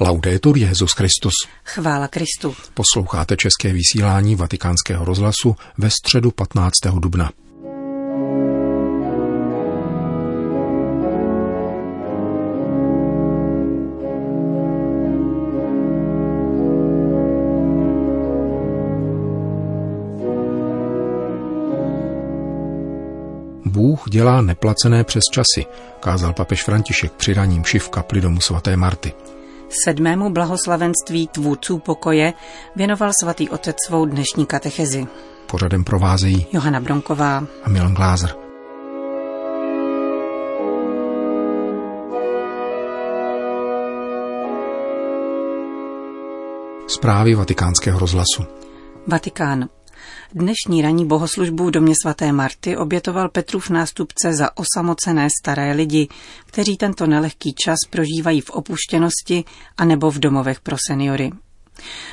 Laudetur Jezus Christus. Chvála Kristu. Posloucháte české vysílání Vatikánského rozhlasu ve středu 15. dubna. Bůh dělá neplacené přes časy, kázal papež František při raním šiv kapli domu svaté Marty. Sedmému blahoslavenství tvůrců pokoje věnoval svatý otec svou dnešní katechezi. Pořadem provázejí Johana Bronková a Milan Glázer. Zprávy vatikánského rozhlasu. Vatikán. Dnešní ranní bohoslužbu v domě svaté Marty obětoval Petrův nástupce za osamocené staré lidi, kteří tento nelehký čas prožívají v opuštěnosti a nebo v domovech pro seniory.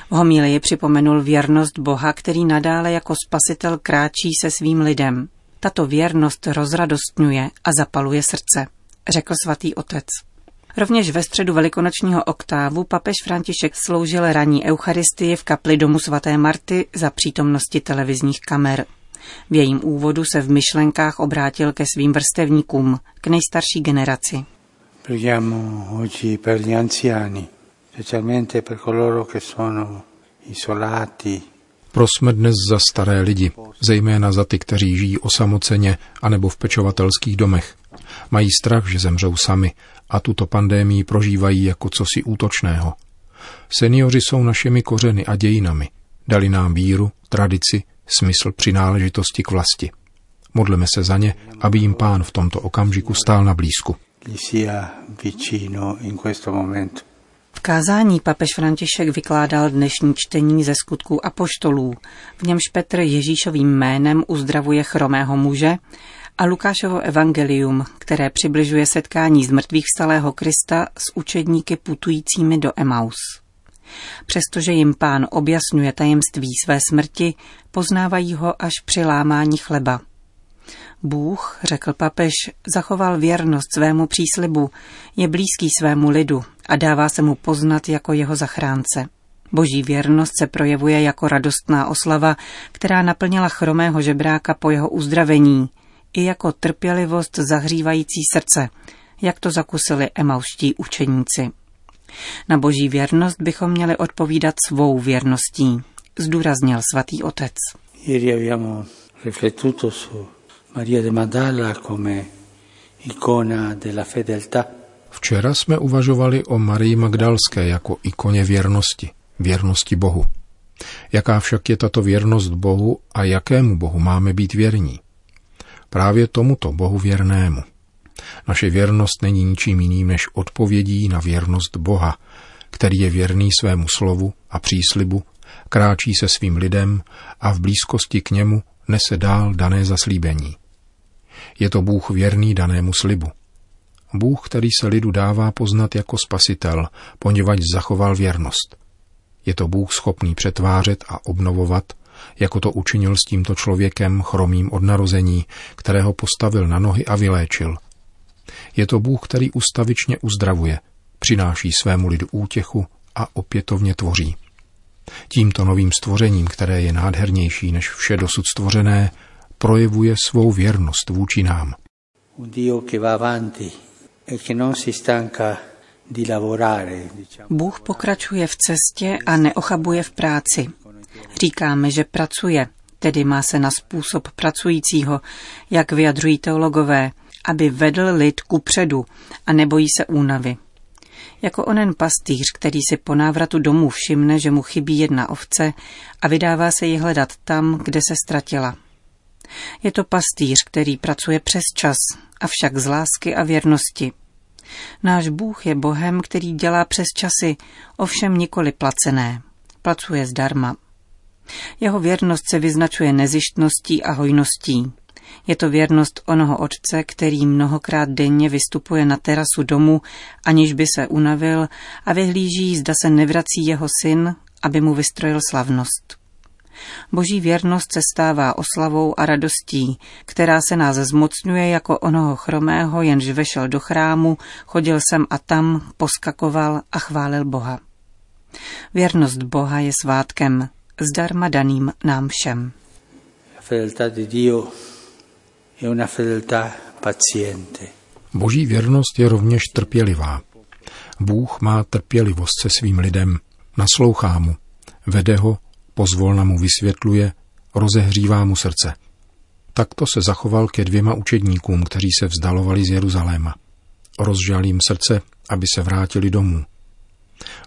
V homílii připomenul věrnost Boha, který nadále jako spasitel kráčí se svým lidem. Tato věrnost rozradostňuje a zapaluje srdce, řekl svatý otec. Rovněž ve středu velikonočního oktávu papež František sloužil ranní eucharistii v kapli domu svaté Marty za přítomnosti televizních kamer. V jejím úvodu se v myšlenkách obrátil ke svým vrstevníkům, k nejstarší generaci. Preghiamo oggi coloro che sono isolati, Prosme dnes za staré lidi, zejména za ty, kteří žijí osamoceně anebo v pečovatelských domech. Mají strach, že zemřou sami a tuto pandémii prožívají jako cosi útočného. Seniori jsou našimi kořeny a dějinami. Dali nám víru, tradici, smysl přináležitosti k vlasti. Modleme se za ně, aby jim pán v tomto okamžiku stál na blízku. in questo momento. Kázání papež František vykládal dnešní čtení ze skutků apoštolů, v němž Petr Ježíšovým jménem uzdravuje chromého muže a Lukášovo evangelium, které přibližuje setkání z mrtvých vstalého Krista s učedníky putujícími do Emaus. Přestože jim pán objasňuje tajemství své smrti, poznávají ho až při lámání chleba. Bůh, řekl papež, zachoval věrnost svému příslibu, je blízký svému lidu a dává se mu poznat jako jeho zachránce. Boží věrnost se projevuje jako radostná oslava, která naplnila chromého žebráka po jeho uzdravení, i jako trpělivost zahřívající srdce, jak to zakusili emauští učeníci. Na boží věrnost bychom měli odpovídat svou věrností, zdůraznil svatý otec. Včera jsme uvažovali o Marii Magdalské jako ikoně věrnosti, věrnosti Bohu. Jaká však je tato věrnost Bohu a jakému Bohu máme být věrní? Právě tomuto Bohu věrnému. Naše věrnost není ničím jiným než odpovědí na věrnost Boha, který je věrný svému slovu a příslibu, kráčí se svým lidem a v blízkosti k němu nese dál dané zaslíbení. Je to Bůh věrný danému slibu. Bůh, který se lidu dává poznat jako spasitel, poněvadž zachoval věrnost. Je to Bůh schopný přetvářet a obnovovat, jako to učinil s tímto člověkem chromým od narození, kterého postavil na nohy a vyléčil. Je to Bůh, který ustavičně uzdravuje, přináší svému lidu útěchu a opětovně tvoří. Tímto novým stvořením, které je nádhernější než vše dosud stvořené, projevuje svou věrnost vůči nám. Un Dio che va avanti e che non si stanca di lavorare, diciamo. Bůh pokračuje v cestě a neochabuje v práci. Říkáme, že pracuje, tedy má se na způsob pracujícího, jak vyjadřují teologové, aby vedl lid ku předu a nebojí se únavy. Jako onen pastýř, který si po návratu domů všimne, že mu chybí jedna ovce a vydává se ji hledat tam, kde se ztratila. Je to pastýř, který pracuje přes čas, avšak z lásky a věrnosti. Náš Bůh je Bohem, který dělá přes časy, ovšem nikoli placené. Pracuje zdarma. Jeho věrnost se vyznačuje nezištností a hojností. Je to věrnost onoho otce, který mnohokrát denně vystupuje na terasu domu, aniž by se unavil a vyhlíží, zda se nevrací jeho syn, aby mu vystrojil slavnost. Boží věrnost se stává oslavou a radostí, která se nás zmocňuje jako onoho chromého, jenž vešel do chrámu, chodil sem a tam, poskakoval a chválil Boha. Věrnost Boha je svátkem, zdarma daným nám všem. Boží věrnost je rovněž trpělivá. Bůh má trpělivost se svým lidem, naslouchá mu, vede ho, pozvolna mu vysvětluje, rozehřívá mu srdce. Takto se zachoval ke dvěma učedníkům, kteří se vzdalovali z Jeruzaléma. Rozžal jim srdce, aby se vrátili domů.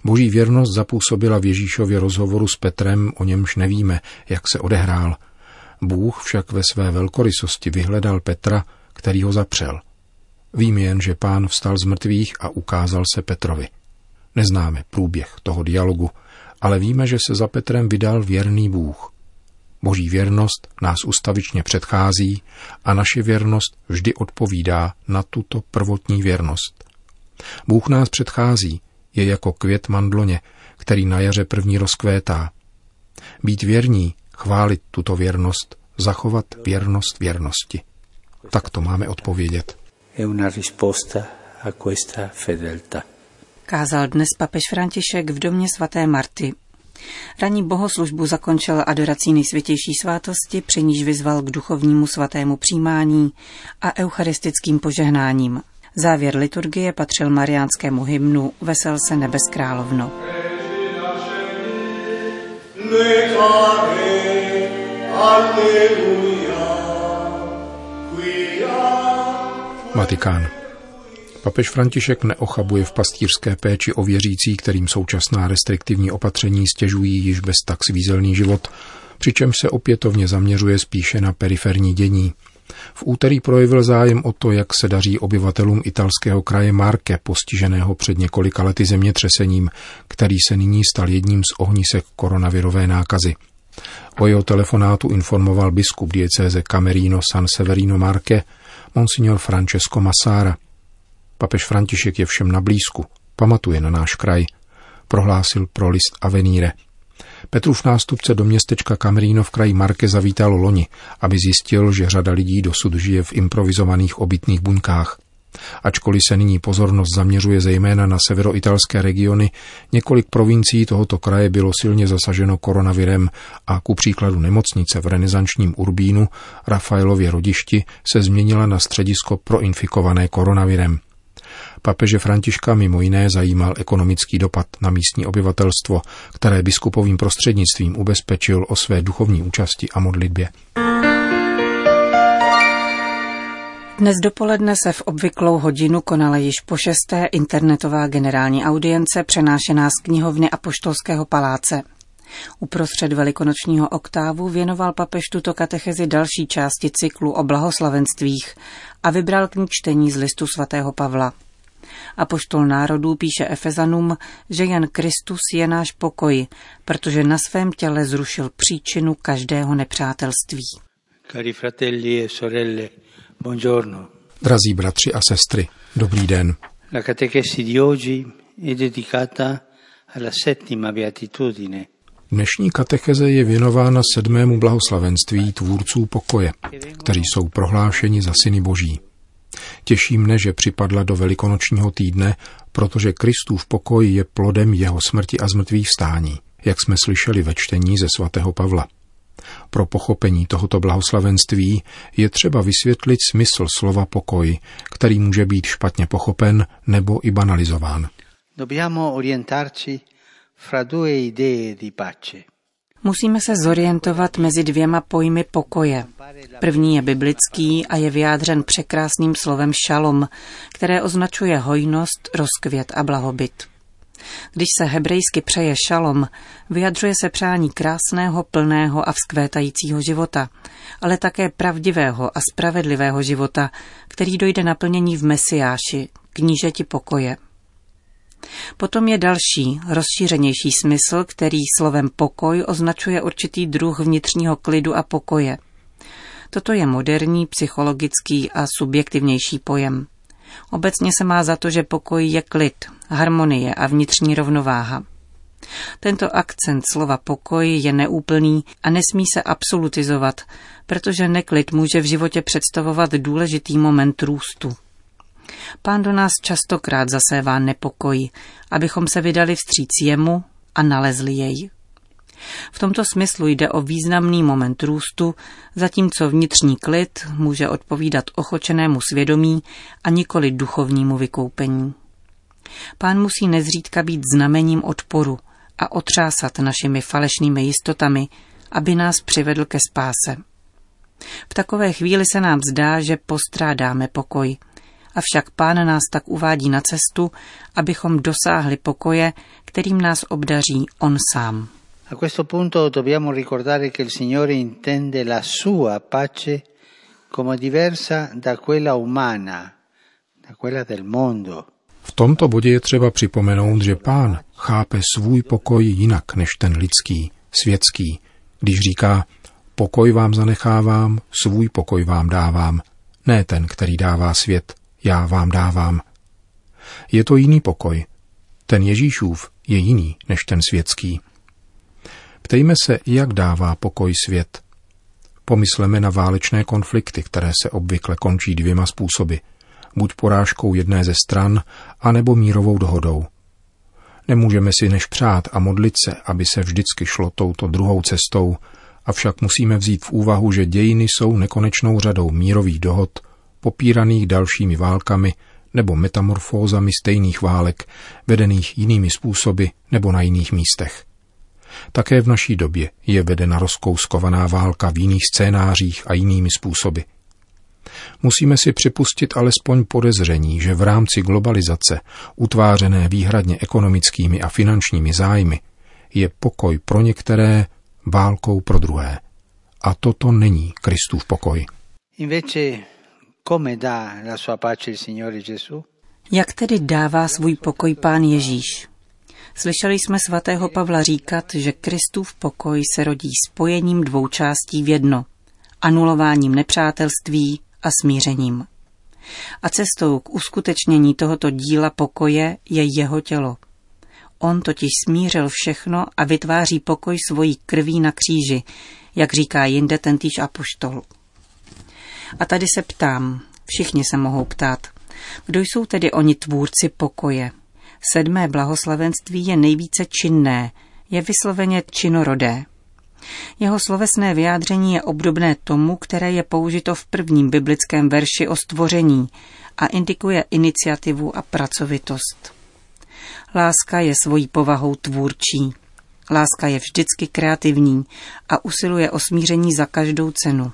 Boží věrnost zapůsobila v Ježíšově rozhovoru s Petrem, o němž nevíme, jak se odehrál. Bůh však ve své velkorysosti vyhledal Petra, který ho zapřel. Vím jen, že pán vstal z mrtvých a ukázal se Petrovi. Neznáme průběh toho dialogu, ale víme, že se za Petrem vydal věrný Bůh. Boží věrnost nás ustavičně předchází a naše věrnost vždy odpovídá na tuto prvotní věrnost. Bůh nás předchází, je jako květ mandloně, který na jaře první rozkvétá. Být věrní, chválit tuto věrnost, zachovat věrnost věrnosti. Tak to máme odpovědět. Kázal dnes papež František v domě svaté Marty. Ranní bohoslužbu zakončil adorací nejsvětější svátosti, při níž vyzval k duchovnímu svatému přijímání a eucharistickým požehnáním. Závěr liturgie patřil mariánskému hymnu Vesel se nebes královno. Vatikán. Papež František neochabuje v pastýřské péči o věřící, kterým současná restriktivní opatření stěžují již bez tak svízelný život, přičemž se opětovně zaměřuje spíše na periferní dění, v úterý projevil zájem o to, jak se daří obyvatelům italského kraje Marke, postiženého před několika lety zemětřesením, který se nyní stal jedním z ohnisek koronavirové nákazy. O jeho telefonátu informoval biskup diecéze Camerino San Severino Marke, monsignor Francesco Massara. Papež František je všem na blízku, pamatuje na náš kraj, prohlásil pro list Avenire – Petrův nástupce do městečka Kameríno v kraji Marke zavítal loni, aby zjistil, že řada lidí dosud žije v improvizovaných obytných buňkách. Ačkoliv se nyní pozornost zaměřuje zejména na severoitalské regiony, několik provincií tohoto kraje bylo silně zasaženo koronavirem a ku příkladu nemocnice v renesančním Urbínu Rafaelově rodišti se změnila na středisko proinfikované koronavirem. Papeže Františka mimo jiné zajímal ekonomický dopad na místní obyvatelstvo, které biskupovým prostřednictvím ubezpečil o své duchovní účasti a modlitbě. Dnes dopoledne se v obvyklou hodinu konala již po šesté internetová generální audience přenášená z knihovny Apoštolského paláce. Uprostřed velikonočního oktávu věnoval papež tuto katechezi další části cyklu o blahoslavenstvích a vybral k ní čtení z listu svatého Pavla. A poštol národů píše Efezanům, že jen Kristus je náš pokoj, protože na svém těle zrušil příčinu každého nepřátelství. Cari fratelli e sorelle, buongiorno. Drazí bratři a sestry, dobrý den. La catechesi di oggi è dedicata alla settima beatitudine. Dnešní katecheze je věnována sedmému blahoslavenství tvůrců pokoje, kteří jsou prohlášeni za syny boží. Těší mne, že připadla do velikonočního týdne, protože Kristův pokoj je plodem jeho smrti a zmrtvých vstání, jak jsme slyšeli ve čtení ze svatého Pavla. Pro pochopení tohoto blahoslavenství je třeba vysvětlit smysl slova pokoj, který může být špatně pochopen nebo i banalizován. Dobbiamo orientarci fra due idee di pace. Musíme se zorientovat mezi dvěma pojmy pokoje. První je biblický a je vyjádřen překrásným slovem šalom, které označuje hojnost, rozkvět a blahobyt. Když se hebrejsky přeje šalom, vyjadřuje se přání krásného, plného a vzkvétajícího života, ale také pravdivého a spravedlivého života, který dojde naplnění v Mesiáši, knížeti pokoje. Potom je další, rozšířenější smysl, který slovem pokoj označuje určitý druh vnitřního klidu a pokoje. Toto je moderní, psychologický a subjektivnější pojem. Obecně se má za to, že pokoj je klid, harmonie a vnitřní rovnováha. Tento akcent slova pokoj je neúplný a nesmí se absolutizovat, protože neklid může v životě představovat důležitý moment růstu. Pán do nás častokrát zasévá nepokoj, abychom se vydali vstříc jemu a nalezli jej. V tomto smyslu jde o významný moment růstu, zatímco vnitřní klid může odpovídat ochočenému svědomí a nikoli duchovnímu vykoupení. Pán musí nezřídka být znamením odporu a otřásat našimi falešnými jistotami, aby nás přivedl ke spáse. V takové chvíli se nám zdá, že postrádáme pokoj, avšak pán nás tak uvádí na cestu, abychom dosáhli pokoje, kterým nás obdaří on sám. A questo punto dobbiamo ricordare che il Signore intende la sua pace come diversa da quella umana, da quella del mondo. V tomto bodě je třeba připomenout, že pán chápe svůj pokoj jinak než ten lidský, světský, když říká, pokoj vám zanechávám, svůj pokoj vám dávám, ne ten, který dává svět, já vám dávám. Je to jiný pokoj. Ten Ježíšův je jiný než ten světský. Ptejme se, jak dává pokoj svět. Pomysleme na válečné konflikty, které se obvykle končí dvěma způsoby. Buď porážkou jedné ze stran, anebo mírovou dohodou. Nemůžeme si než přát a modlit se, aby se vždycky šlo touto druhou cestou, avšak musíme vzít v úvahu, že dějiny jsou nekonečnou řadou mírových dohod, popíraných dalšími válkami nebo metamorfózami stejných válek, vedených jinými způsoby nebo na jiných místech. Také v naší době je vedena rozkouskovaná válka v jiných scénářích a jinými způsoby. Musíme si připustit alespoň podezření, že v rámci globalizace, utvářené výhradně ekonomickými a finančními zájmy, je pokoj pro některé, válkou pro druhé. A toto není Kristův pokoj. Jak tedy dává svůj pokoj pán Ježíš? Slyšeli jsme svatého Pavla říkat, že Kristův pokoj se rodí spojením dvou částí v jedno, anulováním nepřátelství a smířením. A cestou k uskutečnění tohoto díla pokoje je jeho tělo. On totiž smířil všechno a vytváří pokoj svojí krví na kříži, jak říká jinde tentýž apoštol. A tady se ptám, všichni se mohou ptát, kdo jsou tedy oni tvůrci pokoje, Sedmé blahoslavenství je nejvíce činné, je vysloveně činorodé. Jeho slovesné vyjádření je obdobné tomu, které je použito v prvním biblickém verši o stvoření a indikuje iniciativu a pracovitost. Láska je svojí povahou tvůrčí. Láska je vždycky kreativní a usiluje o smíření za každou cenu.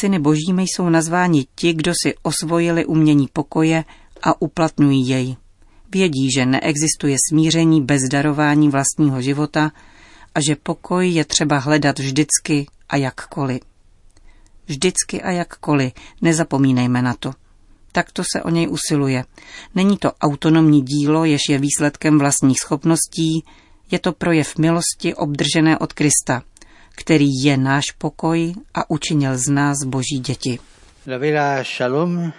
Syny božími jsou nazváni ti, kdo si osvojili umění pokoje a uplatňují jej. Vědí, že neexistuje smíření bez darování vlastního života a že pokoj je třeba hledat vždycky a jakkoliv. Vždycky a jakkoliv, nezapomínejme na to. Takto se o něj usiluje. Není to autonomní dílo, jež je výsledkem vlastních schopností, je to projev milosti obdržené od Krista, který je náš pokoj a učinil z nás boží děti. La vera shalom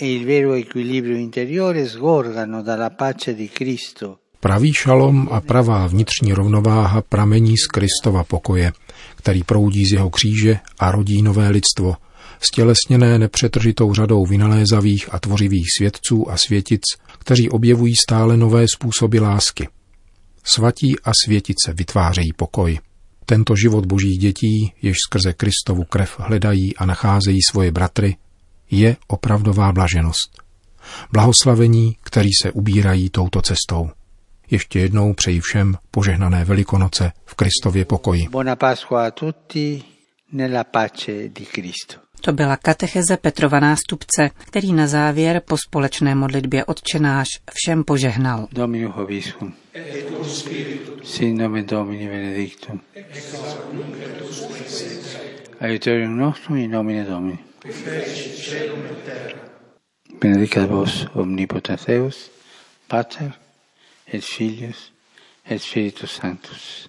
e il vero equilibrio interiore sgorgano dalla pace di Cristo. Pravý šalom a pravá vnitřní rovnováha pramení z Kristova pokoje, který proudí z jeho kříže a rodí nové lidstvo, stělesněné nepřetržitou řadou vynalézavých a tvořivých svědců a světic, kteří objevují stále nové způsoby lásky. Svatí a světice vytvářejí pokoj. Tento život božích dětí, jež skrze Kristovu krev hledají a nacházejí svoje bratry, je opravdová blaženost. Blahoslavení, který se ubírají touto cestou. Ještě jednou přeji všem požehnané Velikonoce v Kristově pokoji. Buona Pasqua a tutti nella pace di Cristo. To byla katecheze Petrova nástupce, který na závěr po společné modlitbě odčenáš všem požehnal. Dominus Hoviscum. Sin nomen Domini benedictum. Aiuterium nostrum in nomine Domini. Benedicat vos omnipotens Deus, Pater et Filius et Spiritus Sanctus.